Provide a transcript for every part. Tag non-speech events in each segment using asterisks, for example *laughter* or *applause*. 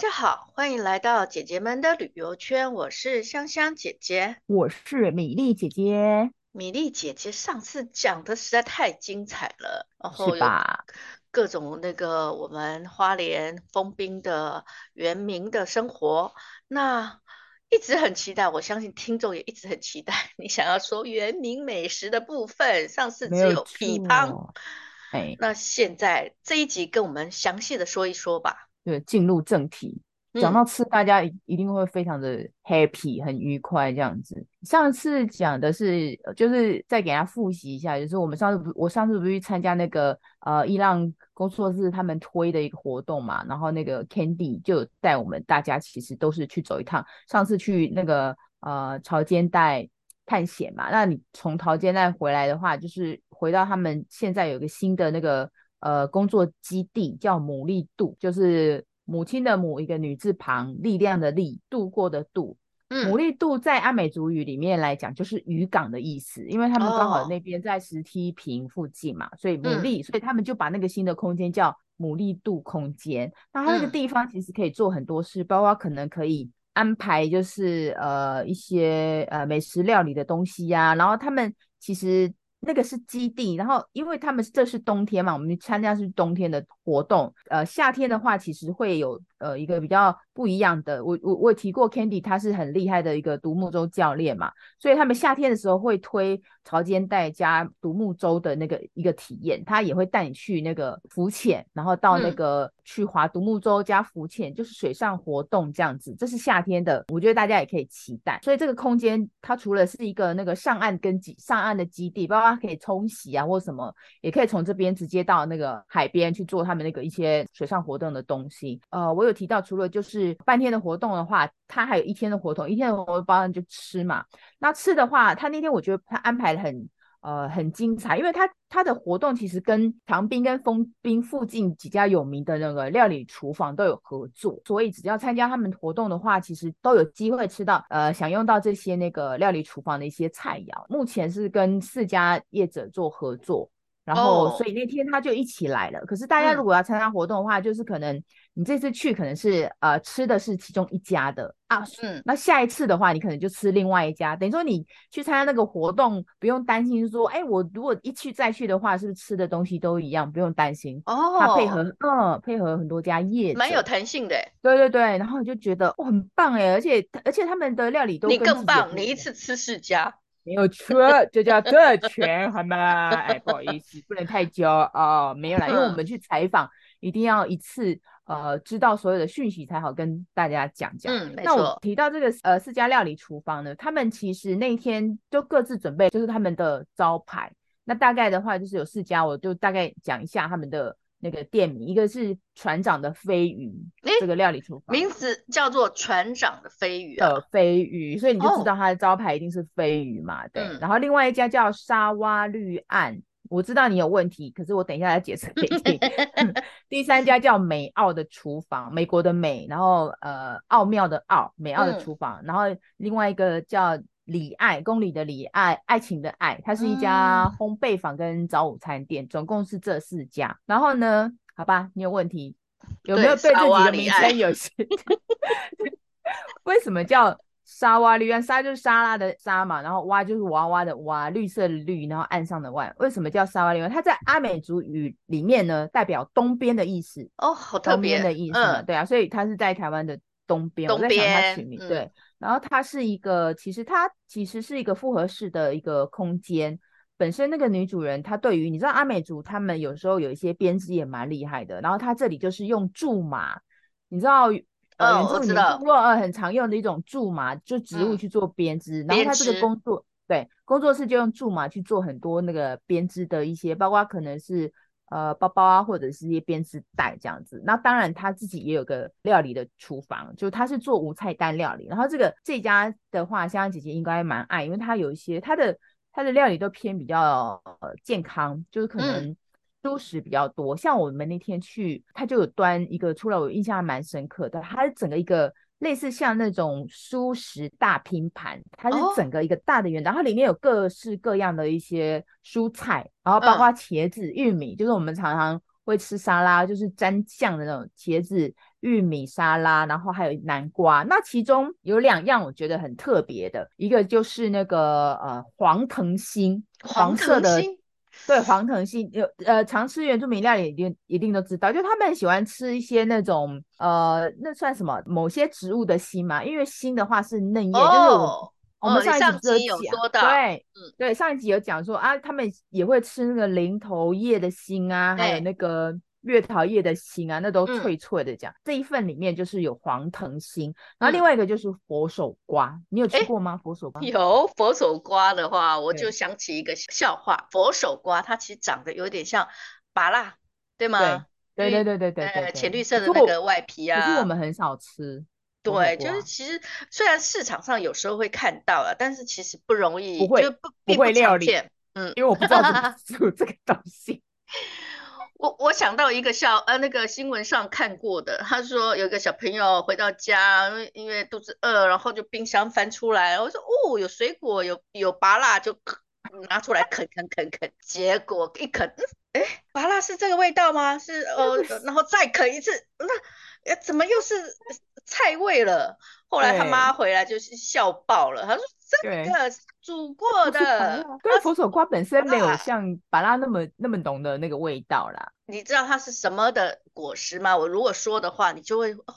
家好，欢迎来到姐姐们的旅游圈。我是香香姐姐，我是米粒姐姐。米粒姐姐上次讲的实在太精彩了，然后是吧？各种那个我们花莲丰滨的原民的生活，那一直很期待。我相信听众也一直很期待你想要说原民美食的部分。上次只有批判，哎，那现在这一集跟我们详细的说一说吧。对，进入正题。讲到吃，大家一定会非常的 happy，很愉快这样子。上次讲的是，就是再给大家复习一下，就是我们上次不，我上次不是去参加那个呃伊朗工作室他们推的一个活动嘛，然后那个 Candy 就带我们大家其实都是去走一趟。上次去那个呃潮间带探险嘛，那你从潮间带回来的话，就是回到他们现在有一个新的那个呃工作基地，叫牡蛎渡，就是。母亲的母，一个女字旁，力量的力，度过的度。牡蛎渡在阿美族语里面来讲，就是渔港的意思，因为他们刚好那边在石梯坪附近嘛，哦、所以牡蛎，所以他们就把那个新的空间叫牡蛎渡空间。那它那个地方其实可以做很多事，包括可能可以安排就是呃一些呃美食料理的东西呀、啊，然后他们其实。那个是基地，然后因为他们这是冬天嘛，我们参加是冬天的活动。呃，夏天的话其实会有呃一个比较不一样的。我我我提过 Candy，他是很厉害的一个独木舟教练嘛，所以他们夏天的时候会推潮间带加独木舟的那个一个体验，他也会带你去那个浮潜，然后到那个。嗯去划独木舟加浮潜，就是水上活动这样子，这是夏天的，我觉得大家也可以期待。所以这个空间它除了是一个那个上岸跟基上岸的基地，包括它可以冲洗啊或什么，也可以从这边直接到那个海边去做他们那个一些水上活动的东西。呃，我有提到，除了就是半天的活动的话，它还有一天的活动，一天的活动包含就吃嘛。那吃的话，他那天我觉得他安排的很。呃，很精彩，因为他他的活动其实跟长滨跟丰滨附近几家有名的那个料理厨房都有合作，所以只要参加他们活动的话，其实都有机会吃到呃享用到这些那个料理厨房的一些菜肴。目前是跟四家业者做合作。然后，所以那天他就一起来了。Oh. 可是大家如果要参加活动的话，嗯、就是可能你这次去可能是呃吃的是其中一家的啊，嗯，那下一次的话，你可能就吃另外一家。等于说你去参加那个活动，不用担心说，哎，我如果一去再去的话，是不是吃的东西都一样？不用担心哦。Oh. 他配合，嗯，配合很多家业，蛮有弹性的。对对对，然后你就觉得哦，很棒哎，而且而且他们的料理都你更棒，你一次吃四家。没有错，这叫特权，好吗？哎，不好意思，不能太骄傲，没有啦，因为我们去采访，一定要一次呃知道所有的讯息才好跟大家讲讲。嗯，那我提到这个呃四家料理厨房呢，他们其实那天就各自准备，就是他们的招牌。那大概的话就是有四家，我就大概讲一下他们的。那个店名，一个是船长的飞鱼，这个料理厨房名字叫做船长的飞鱼的飞鱼，所以你就知道它的招牌一定是飞鱼嘛，对。然后另外一家叫沙蛙绿岸，我知道你有问题，可是我等一下来解释给你听。*laughs* *laughs* 第三家叫美奥的厨房，美国的美，然后呃奥妙的奥，美奥的厨房。然后另外一个叫。里爱，公里的李爱，爱情的爱，它是一家烘焙坊跟早午餐店，嗯、总共是这四家。然后呢，好吧，你有问题，有没有对自己的名称有兴趣？*laughs* 为什么叫沙瓦绿岸？沙就是沙拉的沙嘛，然后蛙就是娃娃的蛙，绿色的绿，然后岸上的岸。为什么叫沙瓦绿岸？它在阿美族语里面呢，代表东边的意思。哦，好特别。东边的意思，嗯，对啊，所以它是在台湾的东边。东边，我在想它取名，对。嗯然后它是一个，其实它其实是一个复合式的一个空间。本身那个女主人，她对于你知道阿美族，他们有时候有一些编织也蛮厉害的。然后她这里就是用苎麻，你知道，呃，哦、我知道，呃，很常用的一种苎麻，就植物去做编织。嗯、然后她这个工作，对，工作室就用苎麻去做很多那个编织的一些，包括可能是。呃，包包啊，或者是一些编织袋这样子。那当然，他自己也有个料理的厨房，就他是做无菜单料理。然后这个这家的话，香香姐姐应该蛮爱，因为他有一些他的他的料理都偏比较呃健康，就是可能蔬食比较多。嗯、像我们那天去，他就有端一个出来，我印象还蛮深刻的，他是整个一个。类似像那种蔬食大拼盘，它是整个一个大的圆，然后里面有各式各样的一些蔬菜，然后包括茄子、玉米，就是我们常常会吃沙拉，就是沾酱的那种茄子、玉米沙拉，然后还有南瓜。那其中有两样我觉得很特别的，一个就是那个呃黄藤心，黄色的，对，黄藤心有呃常吃原住民料理一定一定都知道，就他们喜欢吃一些那种呃那算什么某些植物的心嘛，因为心的话是嫩叶，哦、就是我。我们上一集有讲，哦、对，嗯，对，上一集有讲说啊，他们也会吃那个零头叶的心啊，还有那个月桃叶的心啊，那都脆脆的。讲、嗯、这一份里面就是有黄藤心，然后另外一个就是佛手瓜，嗯、你有吃过吗？佛手瓜有佛手瓜的话，我就想起一个笑话，佛手瓜它其实长得有点像芭乐，对吗？对对对对对对，浅绿色的那个外皮啊，可是我们很少吃。对，就是其实虽然市场上有时候会看到啊，但是其实不容易，不会就不不会料理，嗯，因为我不知道怎么 *laughs* 煮这个东西。我我想到一个笑，呃，那个新闻上看过的，他说有一个小朋友回到家，因为因为肚子饿，然后就冰箱翻出来，我说哦，有水果，有有芭辣，就拿出来啃啃啃啃，结果一啃，哎，芭辣是这个味道吗？是呃，*laughs* 然后再啃一次，那。哎，怎么又是菜味了？后来他妈回来就是笑爆了，他说：“这个煮过的，对，佛手瓜本身没有像芭拉那么那么浓的那个味道啦。”你知道它是什么的果实吗？我如果说的话，你就会哦，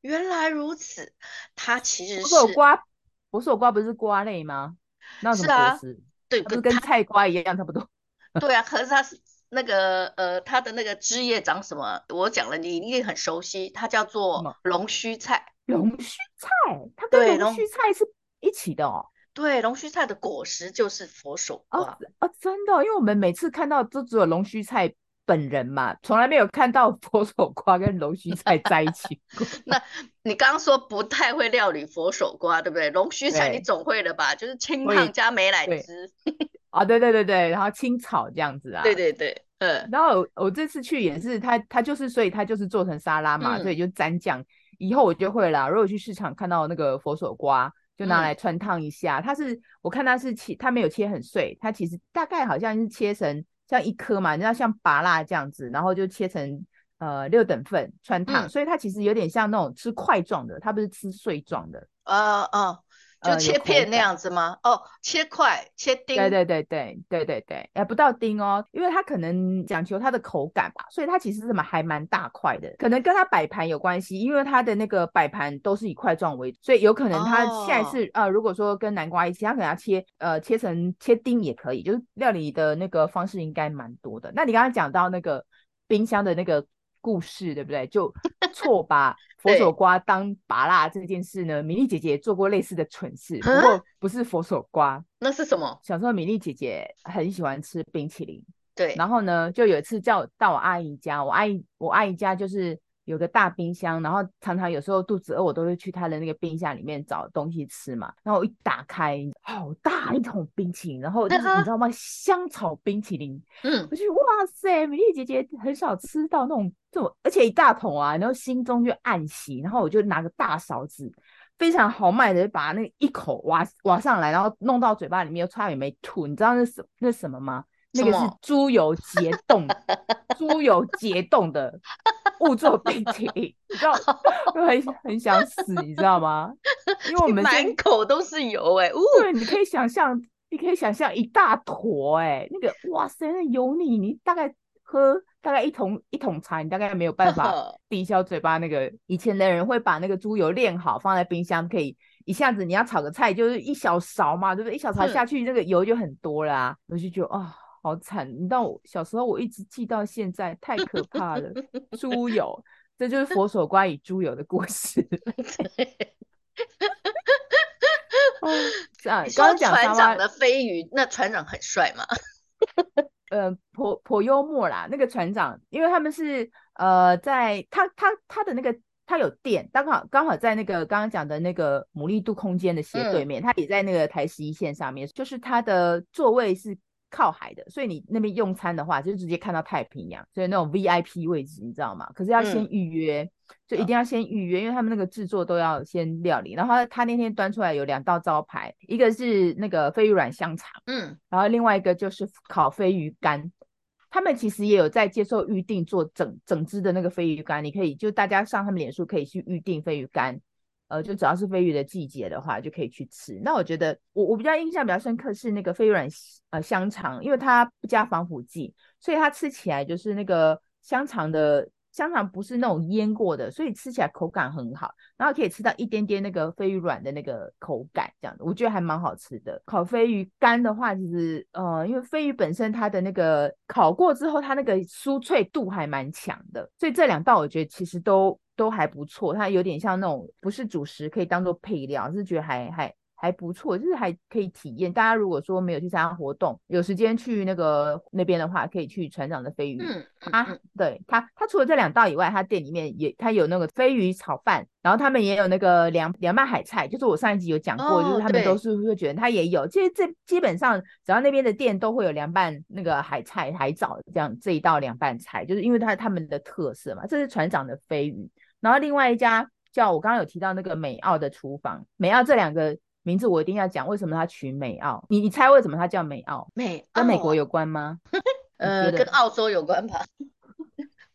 原来如此。它其实是佛手瓜，佛手瓜不是瓜类吗？那什么果实？啊、对，不是跟菜瓜一样差不多。*laughs* 对啊，可是它是。那个呃，它的那个枝叶长什么？我讲了，你一定很熟悉，它叫做龙须菜。龙须菜，它跟龙须菜是一起的哦。对，龙须菜的果实就是佛手瓜。哦，哦，真的，因为我们每次看到都只有龙须菜本人嘛，从来没有看到佛手瓜跟龙须菜在一起过。*laughs* 那你刚刚说不太会料理佛手瓜，对不对？龙须菜你总会了吧？就是清汤加美乃滋。*laughs* 啊，对对对对，然后清炒这样子啊，对对对，嗯，然后我，我这次去也是，他他就是，所以他就是做成沙拉嘛，嗯、所以就沾酱。以后我就会了，如果去市场看到那个佛手瓜，就拿来穿烫一下。它、嗯、是我看它是切，它没有切很碎，它其实大概好像是切成像一颗嘛，你知道像拔蜡这样子，然后就切成呃六等份穿烫，嗯、所以它其实有点像那种吃块状的，它不是吃碎状的。呃呃、uh, uh. 就切片那样子吗？哦，切块、切丁。对对对对对对对，哎，不到丁哦，因为它可能讲求它的口感吧，所以它其实是蛮还蛮大块的，可能跟它摆盘有关系，因为它的那个摆盘都是以块状为主，所以有可能它下一次、哦、呃，如果说跟南瓜一起，它可能要切呃切成切丁也可以，就是料理的那个方式应该蛮多的。那你刚刚讲到那个冰箱的那个。故事对不对？就错把 *laughs* 佛手瓜当拔蜡这件事呢？米粒姐姐做过类似的蠢事，不过不是佛手瓜，那是什么？小时候米粒姐姐很喜欢吃冰淇淋，对。然后呢，就有一次叫到我阿姨家，我阿姨我阿姨家就是。有个大冰箱，然后常常有时候肚子饿，我都会去他的那个冰箱里面找东西吃嘛。然后我一打开，好大一桶冰淇淋，然后就是你知道吗？香草冰淇淋。嗯，我就哇塞，美丽姐姐很少吃到那种这种，而且一大桶啊，然后心中就暗喜。然后我就拿个大勺子，非常豪迈的把那一口挖挖上来，然后弄到嘴巴里面，又差点没吐。你知道那什那什么吗？那个是猪油结冻，*laughs* 猪油结冻的物做冰淇淋，*laughs* 你知道，很很想死，你知道吗？因为我们满口都是油哎、欸，对，你可以想象，你可以想象一大坨哎、欸，那个哇塞，那油腻，你大概喝大概一桶一桶茶，你大概没有办法 *laughs* 抵消嘴巴那个。以前的人会把那个猪油炼好，放在冰箱，可以一下子你要炒个菜，就是一小勺嘛，对不对？一小勺下去，那个油就很多啦、啊，我就觉得啊。哦好惨！你知道我小时候，我一直记到现在，太可怕了。猪油，*laughs* 这就是佛手瓜与猪油的故事。哦，这样。刚刚讲船长的飞鱼，那船长很帅吗？*laughs* 呃，颇颇幽默啦。那个船长，因为他们是呃，在他他他的那个他有店，刚好刚好在那个刚刚讲的那个牡蛎度空间的斜对面，嗯、他也在那个台十一线上面，就是他的座位是。靠海的，所以你那边用餐的话，就直接看到太平洋，所以那种 VIP 位置，你知道吗？可是要先预约，嗯、就一定要先预约，因为他们那个制作都要先料理。然后他，那天端出来有两道招牌，一个是那个飞鱼软香肠，嗯，然后另外一个就是烤飞鱼干。他们其实也有在接受预定做整整只的那个飞鱼干，你可以就大家上他们脸书可以去预定飞鱼干，呃，就只要是飞鱼的季节的话就可以去吃。那我觉得我我比较印象比较深刻是那个飞鱼软呃香肠，因为它不加防腐剂，所以它吃起来就是那个香肠的。香肠不是那种腌过的，所以吃起来口感很好，然后可以吃到一点点那个飞鱼软的那个口感，这样子我觉得还蛮好吃的。烤飞鱼干的话，其实呃，因为飞鱼本身它的那个烤过之后，它那个酥脆度还蛮强的，所以这两道我觉得其实都都还不错。它有点像那种不是主食，可以当做配料，是觉得还还。还不错，就是还可以体验。大家如果说没有去参加活动，有时间去那个那边的话，可以去船长的飞鱼。嗯，啊，对他，他除了这两道以外，他店里面也他有那个飞鱼炒饭，然后他们也有那个凉凉拌海菜，就是我上一集有讲过，哦、就是他们都是会觉得他也有。其实这基本上只要那边的店都会有凉拌那个海菜、海藻这样这一道凉拌菜，就是因为它他们的特色嘛。这是船长的飞鱼，然后另外一家叫我刚刚有提到那个美澳的厨房，美澳这两个。名字我一定要讲，为什么它取美澳？你你猜为什么它叫美澳？美澳跟美国有关吗？*laughs* 呃，跟澳洲有关吧？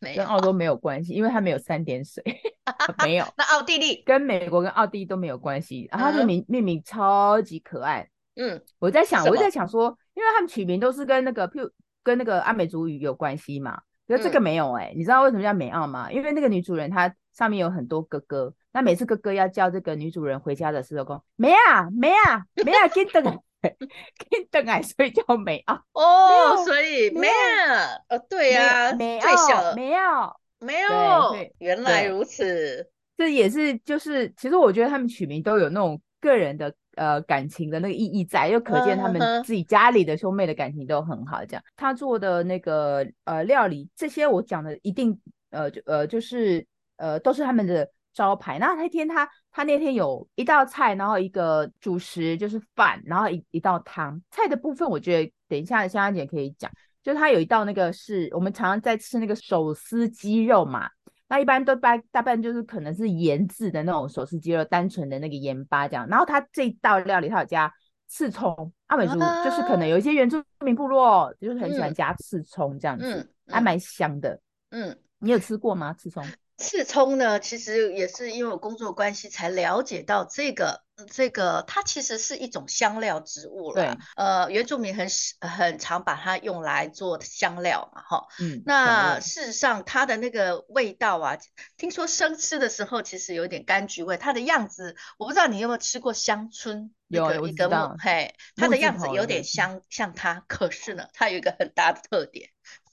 *laughs* 跟澳洲没有关系，因为它没有三点水，*laughs* 没有。那奥地利跟美国跟奥地利都没有关系。然后它的名命名超级可爱。嗯，我在想，我在想说，因为他们取名都是跟那个，譬如跟那个阿美族语有关系嘛。可是这个没有哎、欸，嗯、你知道为什么叫美澳吗？因为那个女主人她上面有很多哥哥。那每次哥哥要叫这个女主人回家的时候，说没啊没啊没啊，给等 *laughs* 给等哎，所以叫美澳哦，所以没啊，哦对呀，美最小美澳没有，原来如此，这也是就是，其实我觉得他们取名都有那种个人的呃感情的那个意义在，又可见他们自己家里的兄妹的感情都很好。这样，他做的那个呃料理，这些我讲的一定呃就呃就是呃都是他们的。招牌。那那天他他那天有一道菜，然后一个主食就是饭，然后一一道汤。菜的部分我觉得等一下香香姐可以讲，就他有一道那个是我们常常在吃那个手撕鸡肉嘛，那一般都大大半就是可能是盐渍的那种手撕鸡肉，单纯的那个盐巴这样。然后他这道料理他有加刺葱，阿美族就是可能有一些原住民部落就是很喜欢加刺葱这样子，嗯嗯、还蛮香的。嗯，你有吃过吗？刺葱？刺葱呢，其实也是因为我工作关系才了解到这个，这个它其实是一种香料植物了。对，呃，原住民很很常把它用来做香料嘛，哈。嗯。那事实上，它的那个味道啊，听说生吃的时候其实有点柑橘味。它的样子，我不知道你有没有吃过香椿？有，那个、一个木，嘿，它的样子有点像像它，可是呢，它有一个很大的特点。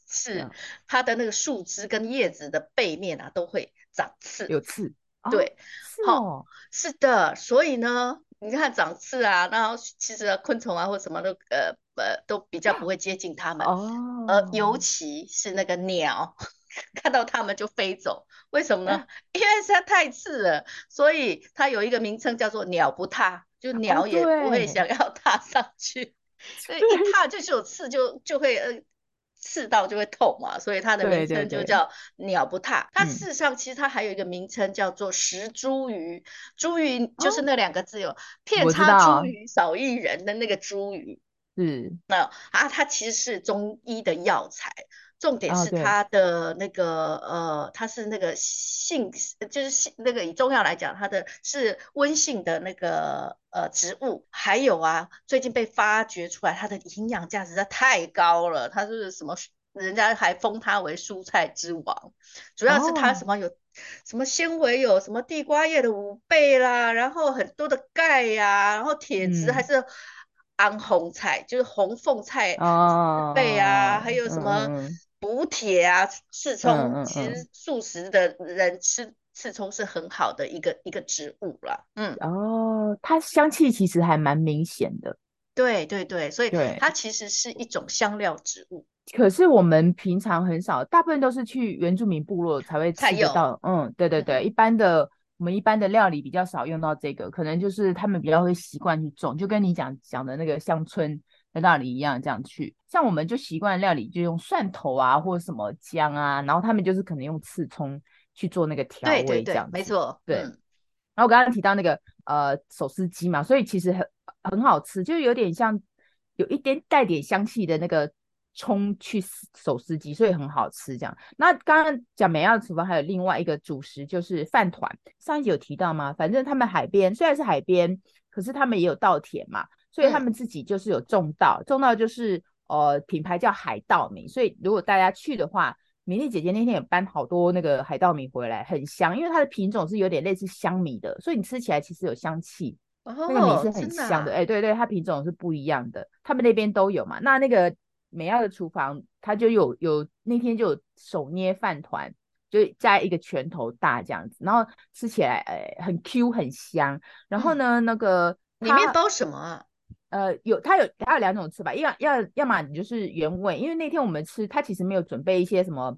是它的那个树枝跟叶子的背面啊，都会长刺，有刺，对，好、哦。哦，是的，所以呢，你看长刺啊，然后其实昆虫啊或什么都呃呃都比较不会接近它们，哦，而尤其是那个鸟，*laughs* 看到它们就飞走，为什么呢？因为实在太刺了，所以它有一个名称叫做鸟不踏，就鸟也不会想要踏上去，哦、所以一踏就是有刺就，就就会呃。刺到就会痛嘛，所以它的名称就叫鸟不踏。它事实上其实它还有一个名称叫做石茱萸，茱萸就是那两个字有遍插茱萸少一人的那个茱萸。嗯，那啊，它其实是中医的药材。重点是它的那个、哦、呃，它是那个性，就是性那个以中药来讲，它的是温性的那个呃植物。还有啊，最近被发掘出来，它的营养价值实在太高了。它是什么？人家还封它为蔬菜之王。主要是它什么有、哦、什么纤维，有什么地瓜叶的五倍啦，然后很多的钙呀、啊，然后铁质还是安红菜，嗯、就是红凤菜十倍啊，哦、还有什么？嗯补铁啊，刺葱、嗯嗯嗯、其实素食的人吃刺葱是很好的一个一个植物啦。嗯，哦，它香气其实还蛮明显的。对对对，所以它其实是一种香料植物。可是我们平常很少，大部分都是去原住民部落才会吃得到。嗯，对对对，嗯、一般的我们一般的料理比较少用到这个，可能就是他们比较会习惯去种，就跟你讲讲的那个香椿。在那里一样这样去，像我们就习惯料理就用蒜头啊，或者什么姜啊，然后他们就是可能用刺葱去做那个调味，对对对，没错，对。嗯、然后我刚刚提到那个呃手撕鸡嘛，所以其实很很好吃，就有点像有一点带点香气的那个冲去手撕鸡，所以很好吃。这样，那刚刚讲美亚的厨房还有另外一个主食就是饭团，上一集有提到吗？反正他们海边虽然是海边，可是他们也有稻田嘛，所以他们自己就是有种稻，种稻就是呃品牌叫海稻米，所以如果大家去的话，米粒姐姐那天也搬好多那个海稻米回来，很香，因为它的品种是有点类似香米的，所以你吃起来其实有香气。哦、那个米是很香的，哎、啊欸，对对，它品种是不一样的，他们那边都有嘛。那那个美亚的厨房，它就有有那天就有手捏饭团，就加一个拳头大这样子，然后吃起来哎、欸、很 Q 很香。然后呢，嗯、那个里面包什么啊？呃，有它有它有两种吃法，要要要么你就是原味，因为那天我们吃，它其实没有准备一些什么。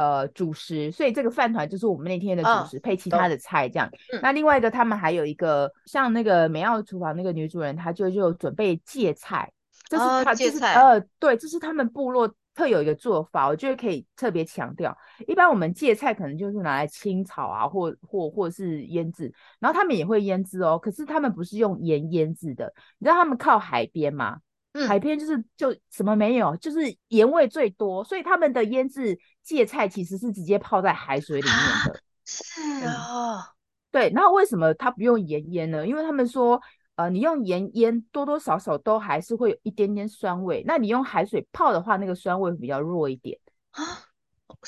呃，主食，所以这个饭团就是我们那天的主食，哦、配其他的菜这样。嗯、那另外一个，他们还有一个像那个美奥厨房那个女主人，她就就准备芥菜，这是她芥菜，呃，对，这是他们部落特有一个做法，我觉得可以特别强调。一般我们芥菜可能就是拿来清炒啊，或或或是腌制，然后他们也会腌制哦，可是他们不是用盐腌制的，你知道他们靠海边吗？海边就是就什么没有，就是盐味最多，所以他们的腌制芥菜其实是直接泡在海水里面的。是啊，对。然后为什么他不用盐腌呢？因为他们说，呃，你用盐腌多多少少都还是会有一点点酸味，那你用海水泡的话，那个酸味会比较弱一点啊。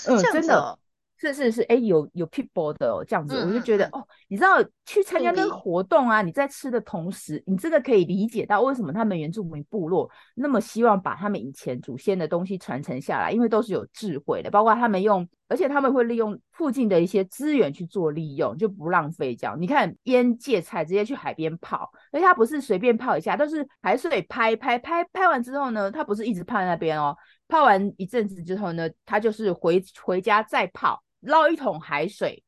嗯，真的。是是是，哎、欸，有有 people 的哦，这样子，嗯、我就觉得哦，你知道去参加那个活动啊，你在吃的同时，你真的可以理解到为什么他们原住民部落那么希望把他们以前祖先的东西传承下来，因为都是有智慧的，包括他们用，而且他们会利用附近的一些资源去做利用，就不浪费这样。你看腌芥菜直接去海边泡，而且它不是随便泡一下，都是海水拍拍拍拍完之后呢，它不是一直泡在那边哦，泡完一阵子之后呢，它就是回回家再泡。捞一桶海水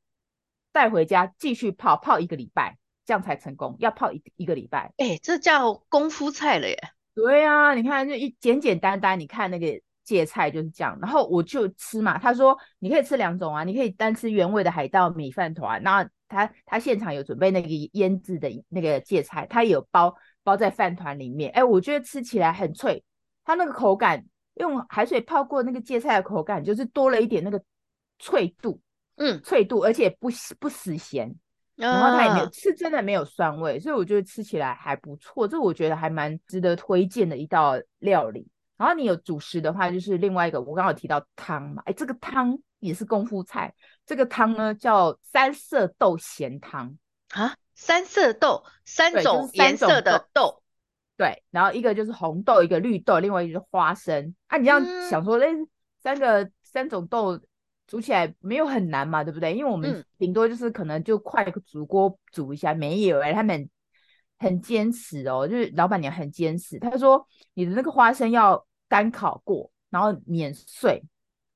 带回家继续泡，泡一个礼拜，这样才成功。要泡一一个礼拜，哎、欸，这叫功夫菜了耶。对啊，你看就一简简单单，你看那个芥菜就是这样。然后我就吃嘛，他说你可以吃两种啊，你可以单吃原味的海稻米饭团，然后他他现场有准备那个腌制的那个芥菜，他有包包在饭团里面。哎、欸，我觉得吃起来很脆，它那个口感用海水泡过那个芥菜的口感，就是多了一点那个。脆度，嗯，脆度，而且不不死咸，然后它也没有，是真的没有酸味，所以我觉得吃起来还不错，这我觉得还蛮值得推荐的一道料理。然后你有主食的话，就是另外一个，我刚好提到汤嘛，哎，这个汤也是功夫菜，这个汤呢叫三色豆咸汤啊，三色豆，三种颜色的豆，对，然后一个就是红豆，一个绿豆，另外一个就是花生。啊，你这样想说，那、嗯、三个三种豆。煮起来没有很难嘛，对不对？因为我们顶多就是可能就快煮锅煮一下，嗯、没有哎、欸，他们很坚持哦，就是老板娘很坚持。他说你的那个花生要干烤过，然后碾碎，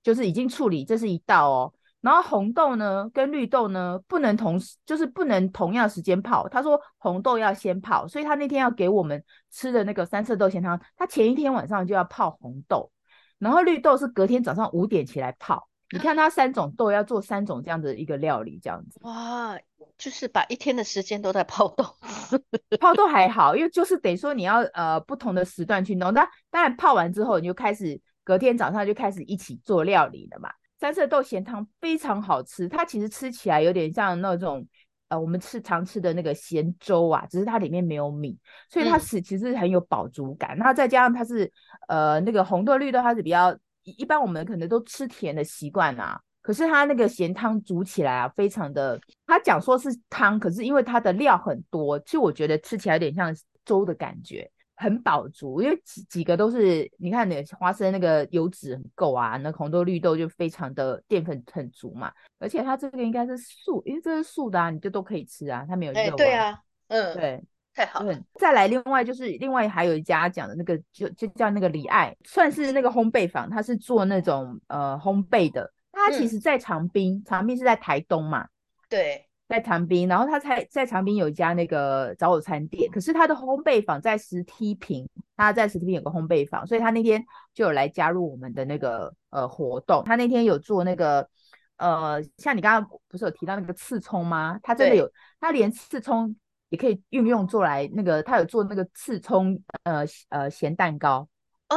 就是已经处理，这是一道哦。然后红豆呢跟绿豆呢不能同时，就是不能同样时间泡。他说红豆要先泡，所以他那天要给我们吃的那个三色豆咸汤，他前一天晚上就要泡红豆，然后绿豆是隔天早上五点起来泡。你看它三种豆要做三种这样的一个料理，这样子哇，就是把一天的时间都在泡豆，*laughs* 泡豆还好，因为就是等于说你要呃不同的时段去弄，那当然泡完之后你就开始隔天早上就开始一起做料理了嘛。三色豆咸汤非常好吃，它其实吃起来有点像那种呃我们吃常吃的那个咸粥啊，只是它里面没有米，所以它是其实很有饱足感。那、嗯、再加上它是呃那个红豆绿豆它是比较。一般我们可能都吃甜的习惯啊，可是它那个咸汤煮起来啊，非常的，他讲说是汤，可是因为它的料很多，其实我觉得吃起来有点像粥的感觉，很饱足，因为几几个都是，你看那个花生那个油脂很够啊，那红豆绿豆就非常的淀粉很足嘛，而且它这个应该是素，因为这是素的啊，你就都可以吃啊，它没有肉啊。欸，对啊，嗯，对。太好了，再来，另外就是另外还有一家讲的那个，就就叫那个李爱，算是那个烘焙坊，他是做那种呃烘焙的。他其实在长滨，嗯、长滨是在台东嘛，对，在长滨。然后他在在长滨有一家那个早午餐店，可是他的烘焙坊在石梯坪，他在石梯坪有个烘焙坊，所以他那天就有来加入我们的那个呃活动。他那天有做那个呃，像你刚刚不是有提到那个刺葱吗？他真的有，他连刺葱。也可以运用做来那个，他有做那个刺葱呃呃咸蛋糕哦，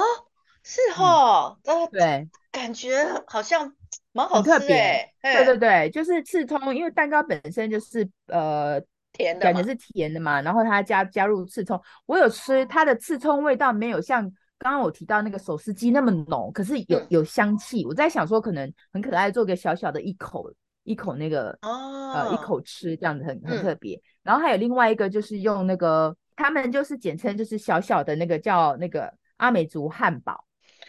是。齁，嗯、对，感觉好像蛮好吃的，欸，对对对，就是刺葱，因为蛋糕本身就是呃甜的，感觉是甜的嘛，然后它加加入刺葱，我有吃它的刺葱味道没有像刚刚我提到那个手撕鸡那么浓，可是有有香气，嗯，我在想说可能很可爱，做个小小的一口一口那个哦呃一口吃这样子很很特别，嗯，然后还有另外一个就是用那个他们就是简称就是小小的那个叫那个阿美族汉堡。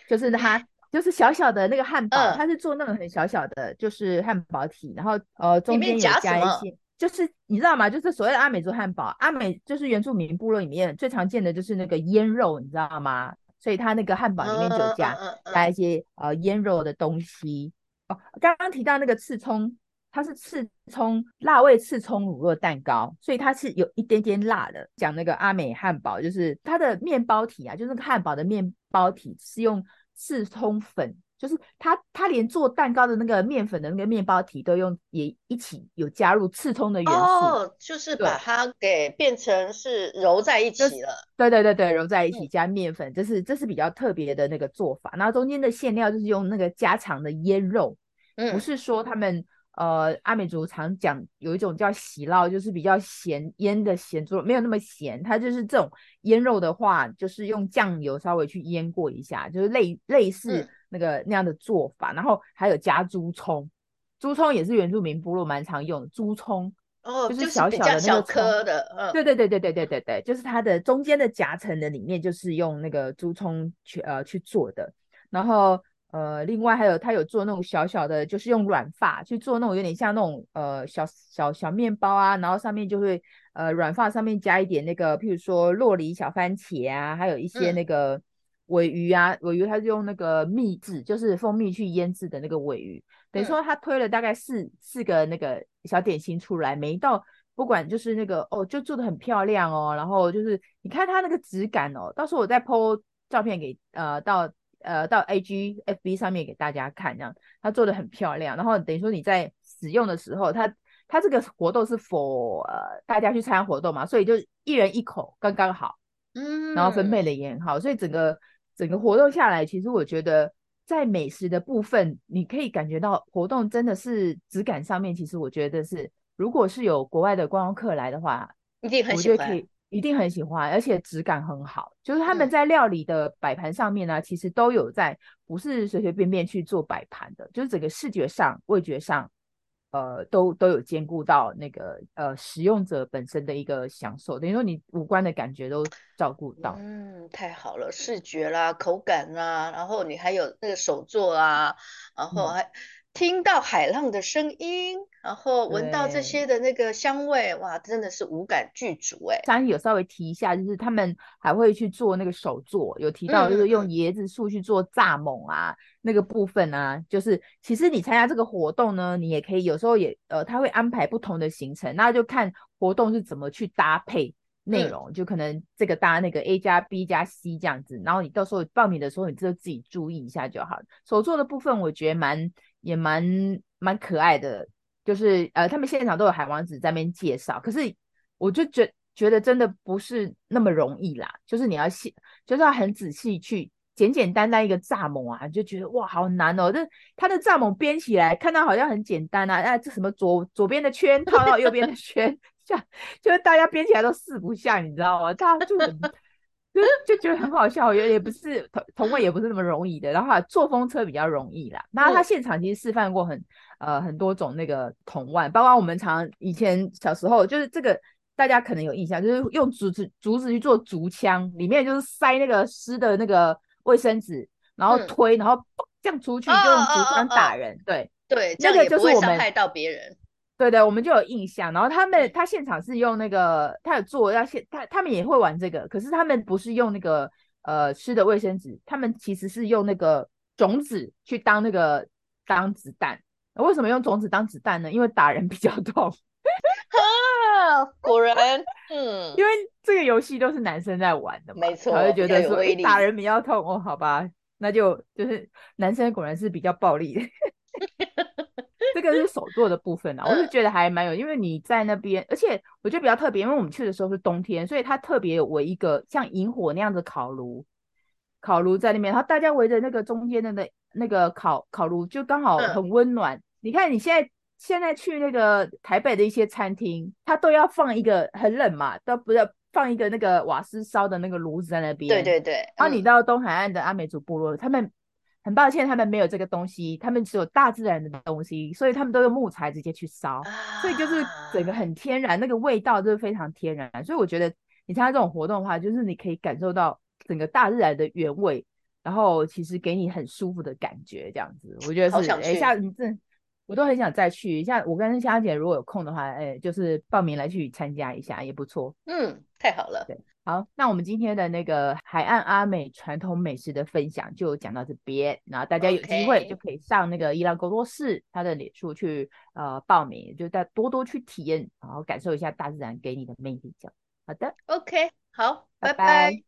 就是它，*laughs* 就是小小的那个汉堡，嗯，它是做那种很小小的，就是汉堡体，然后呃中间有加一些，就是你知道吗？就是所谓的阿美族汉堡，阿美就是原住民部落里面最常见的就是那个腌肉，你知道吗？所以它那个汉堡里面就加，嗯、加一些呃腌肉的东西。哦，刚刚提到那个刺葱，它是刺葱辣味刺葱乳酪蛋糕，所以它是有一点点辣的。讲那个阿美汉堡，就是它的面包体啊，就是那个汉堡的面包体是用。刺葱粉就是它，它连做蛋糕的那个面粉的那个面包体都用，也一起有加入刺葱的元素，哦，就是把它给变成是揉在一起了。对对对对，揉在一起加面粉，这是这是比较特别的那个做法。然后中间的馅料就是用那个家常的腌肉，嗯，不是说他们。呃，阿美族常讲有一种叫喜烙，就是比较咸腌的咸猪肉，没有那么咸。它就是这种腌肉的话，就是用酱油稍微去腌过一下，就是类类似那个、嗯、那样的做法。然后还有加猪葱，猪葱也是原住民部落蛮常用的。猪葱哦，就是小小的那个小颗的，嗯，对对对对对对对对，就是它的中间的夹层的里面就是用那个猪葱去呃去做的，然后。呃，另外还有他有做那种小小的，就是用软发去做那种有点像那种呃小小小面包啊，然后上面就会呃软发上面加一点那个，譬如说洛梨小番茄啊，还有一些那个尾鱼啊，尾鱼它是用那个蜜制，就是蜂蜜去腌制的那个尾鱼，等于说他推了大概四四个那个小点心出来，每一道不管就是那个哦，就做的很漂亮哦，然后就是你看它那个质感哦，到时候我再 po 照片给呃到。呃，到 A G F B 上面给大家看，这样它做的很漂亮。然后等于说你在使用的时候，它它这个活动是 for 呃大家去参加活动嘛，所以就一人一口刚刚好，嗯，然后分配的也很好，所以整个整个活动下来，其实我觉得在美食的部分，你可以感觉到活动真的是质感上面，其实我觉得是，如果是有国外的观光客来的话，一定很喜欢。一定很喜欢，而且质感很好。就是他们在料理的摆盘上面呢、啊嗯，其实都有在，不是随随便便去做摆盘的，就是整个视觉上、味觉上，呃，都都有兼顾到那个呃使用者本身的一个享受，等于说你五官的感觉都照顾到。嗯，太好了，视觉啦、口感啦，然后你还有那个手作啊，然后还。嗯听到海浪的声音，然后闻到这些的那个香味，哇，真的是五感俱足哎。刚才有稍微提一下，就是他们还会去做那个手作，有提到就是用椰子树去做蚱蜢啊、嗯，那个部分啊，就是其实你参加这个活动呢，你也可以有时候也呃，他会安排不同的行程，那就看活动是怎么去搭配内容，嗯、就可能这个搭那个 A 加 B 加 C 这样子，然后你到时候报名的时候，你就自己注意一下就好。手作的部分，我觉得蛮。也蛮蛮可爱的，就是呃，他们现场都有海王子在那边介绍，可是我就觉觉得真的不是那么容易啦，就是你要细，就是要很仔细去简简单单一个蚱蜢啊，就觉得哇好难哦，这他的蚱蜢编起来看到好像很简单啊，哎这什么左左边的圈套到右边的圈，像 *laughs* 就是大家编起来都四不像，你知道吗？他就很。就 *laughs* 就觉得很好笑，也也不是同同位也不是那么容易的。然后坐风车比较容易啦。那他现场其实示范过很呃很多种那个铜腕，包括我们常以前小时候就是这个大家可能有印象，就是用竹子竹子去做竹枪，里面就是塞那个湿的那个卫生纸，然后推，然后这样出去就用竹枪打人。对对，那个就是我们伤害到别人。对对，我们就有印象。然后他们他现场是用那个，他有做要现他他们也会玩这个，可是他们不是用那个呃湿的卫生纸，他们其实是用那个种子去当那个当子弹。为什么用种子当子弹呢？因为打人比较痛。哈，果然，嗯，因为这个游戏都是男生在玩的嘛，没错，他就觉得说打人比较痛哦，好吧，那就就是男生果然是比较暴力的。这个是手做的部分啊，我是觉得还蛮有，因为你在那边，而且我觉得比较特别，因为我们去的时候是冬天，所以它特别有围一个像萤火那样的烤炉，烤炉在那边，然后大家围着那个中间的那那个烤烤炉，就刚好很温暖。嗯、你看你现在现在去那个台北的一些餐厅，它都要放一个很冷嘛，都不要放一个那个瓦斯烧的那个炉子在那边。对对对。然后你到东海岸的阿美族部落，他们很抱歉，他们没有这个东西，他们只有大自然的东西，所以他们都用木材直接去烧，啊、所以就是整个很天然，那个味道就是非常天然。所以我觉得你参加这种活动的话，就是你可以感受到整个大自然的原味，然后其实给你很舒服的感觉，这样子，我觉得是。哎，下次你这我都很想再去。下我跟香姐如果有空的话，哎，就是报名来去参加一下也不错。嗯，太好了。对。好，那我们今天的那个海岸阿美传统美食的分享就讲到这边，然后大家有机会就可以上那个伊朗工作室他的脸书去呃报名，就再多多去体验，然后感受一下大自然给你的魅力。这样，好的，OK，好，拜拜。拜拜。